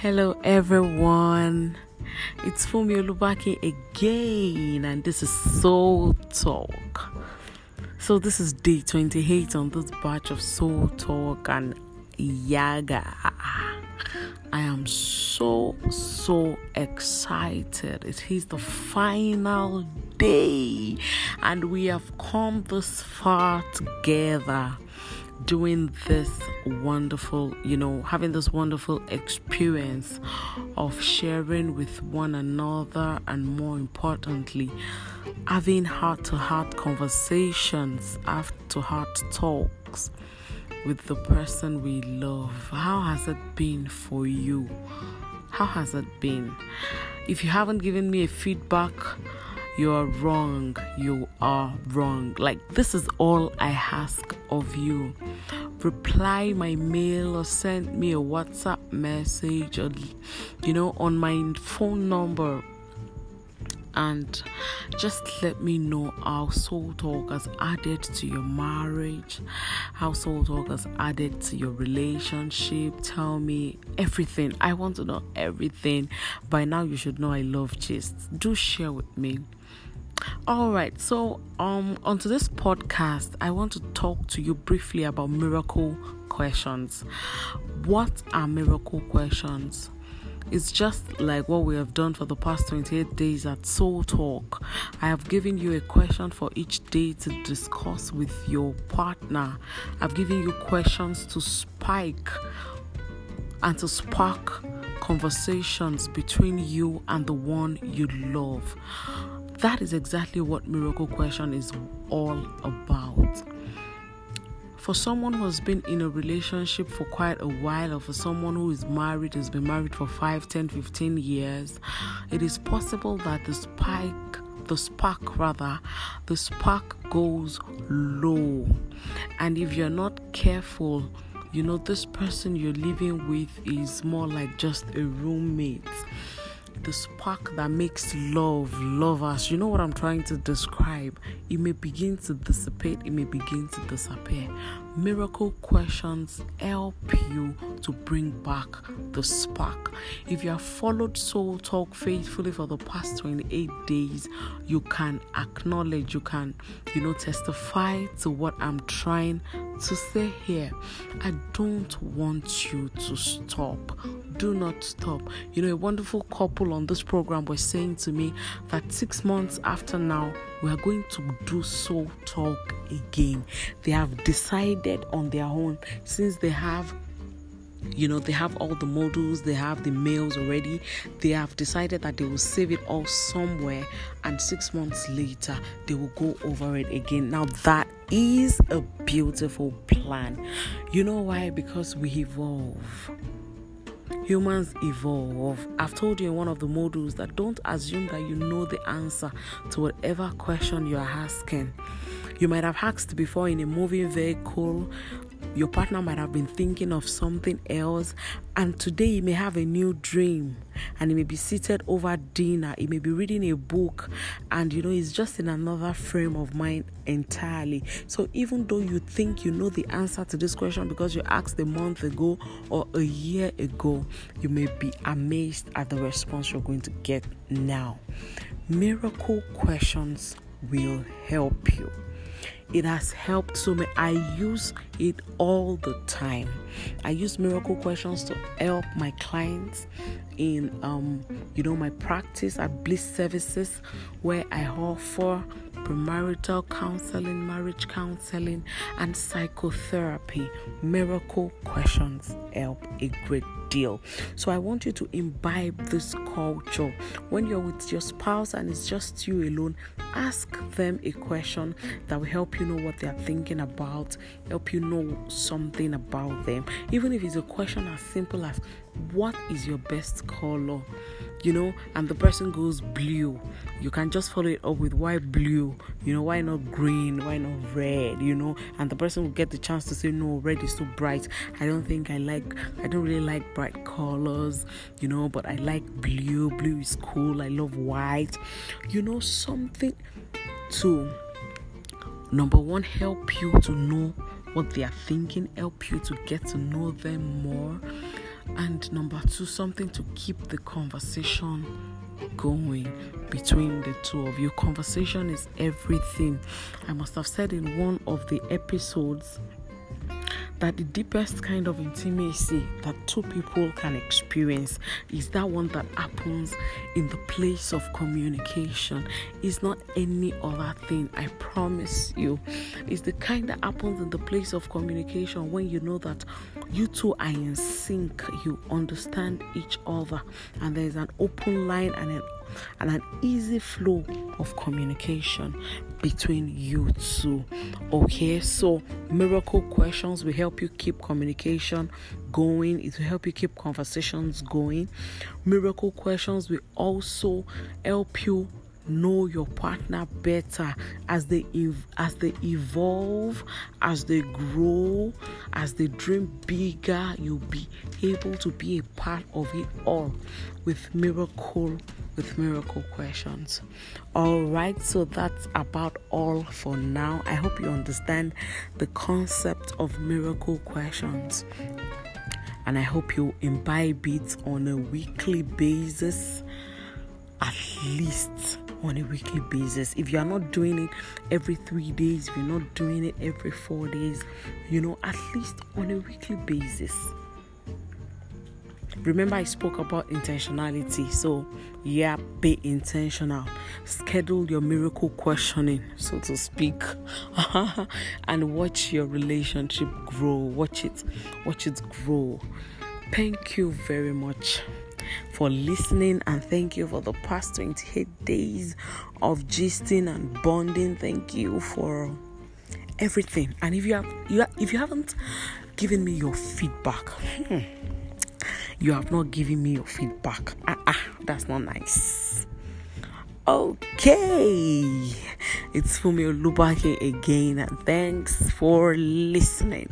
Hello, everyone. It's Fumi Olubaki again, and this is Soul Talk. So, this is day 28 on this batch of Soul Talk and Yaga. I am so, so excited. It is the final day, and we have come this far together doing this wonderful, you know, having this wonderful experience of sharing with one another, and more importantly, having heart to heart conversations, heart to heart talks with the person we love. How has it been for you? How has it been? If you haven't given me a feedback, you are wrong. You are wrong. Like, this is all I ask of you. Reply my mail or send me a WhatsApp message or, you know, on my phone number and just let me know how soul talk has added to your marriage how soul talk has added to your relationship. Tell me everything. I want to know everything. By now you should know i love gist. Do share with me. All right so um onto this podcast i want to talk to you briefly about miracle questions. What are miracle questions it's just like what we have done for the past 28 days at Soul Talk. I have given you a question for each day to discuss with your partner. I've given you questions to spike and to spark conversations between you and the one you love. That is exactly what Miracle Question is all about for someone who has been in a relationship for quite a while or for someone who is married has been married for 5 10 15 years it is possible that the spike the spark rather the spark goes low. And if you're not careful you know this person you're living with is more like just a roommate the spark that makes love lovers. You know what I'm trying to describe? It may begin to dissipate, it may begin to disappear. Miracle questions help you to bring back the spark. If you have followed Soul Talk faithfully for the past 28 days, you can acknowledge, you can, you know, testify to what I'm trying to say here. I don't want you to stop. Do not stop. You know, a wonderful couple on this program was saying to me that six months after now, we are going to do Soul Talk again. They have decided on their own. Since they have you know they have all the models they have the mails already they have decided that they will save it all somewhere and six months later they will go over it again. Now that is a beautiful plan. You know why? Because we evolve humans evolve. I've told you in one of the modules that don't assume that you know the answer to whatever question you're asking. You might have asked before in a moving vehicle, your partner might have been thinking of something else, and today he may have a new dream and he may be seated over dinner, he may be reading a book, and you know, he's just in another frame of mind entirely. So, even though you think you know the answer to this question because you asked a month ago or a year ago, you may be amazed at the response you're going to get now. Miracle questions will help you it has helped so many. I use it all the time. I use miracle questions to help my clients in um you know my practice at Bliss Services where I offer premarital counseling, marriage counseling, and psychotherapy. Miracle questions help a great deal. So I want you to imbibe this culture. When you're with your spouse and it's just you alone, ask them a question that will help you know what they're thinking about, help you know something about them. Even if it's a question as simple as, What is your best color? You know, and the person goes blue. You can just follow it up with why blue? You know, why not green? Why not red? You know, and the person will get the chance to say, No, red is too bright. I don't think I like, I don't really like bright colors, you know, but I like blue. Blue is cool. I love white. You know, something to number one help you to know what they are thinking, help you to get to know them more. And number two, something to keep the conversation going between the two of you. Conversation is everything. I must have said in one of the episodes that the deepest kind of intimacy that two people can experience is that one that happens in the place of communication. It's not any other thing, I promise you. It's the kind that happens in the place of communication when you know that you two are in sync, you understand each other, and there's an open line and an and an easy flow of communication between you two. Okay, so miracle questions will help you keep communication going, it will help you keep conversations going. Miracle questions will also help you know your partner better as they ev- as they evolve as they grow as they dream bigger you'll be able to be a part of it all with miracle with miracle questions. All right, so that's about all for now. I hope you understand the concept of miracle questions. And I hope you imbibe it on a weekly basis, at least on a weekly basis. If you are not doing it every three days, if you're not doing it every four days, you know, at least on a weekly basis Remember, I spoke about intentionality. So, yeah, be intentional. Schedule your miracle questioning, so to speak, and watch your relationship grow. Watch it, watch it grow. Thank you very much for listening and thank you for the past 28 days of gisting and bonding. Thank you for everything. And if you have, you have, if you haven't given me your feedback. Hmm, you have not given me your feedback. Ah, ah, that's not nice. Okay, it's Fumi Olubake again, and thanks for listening.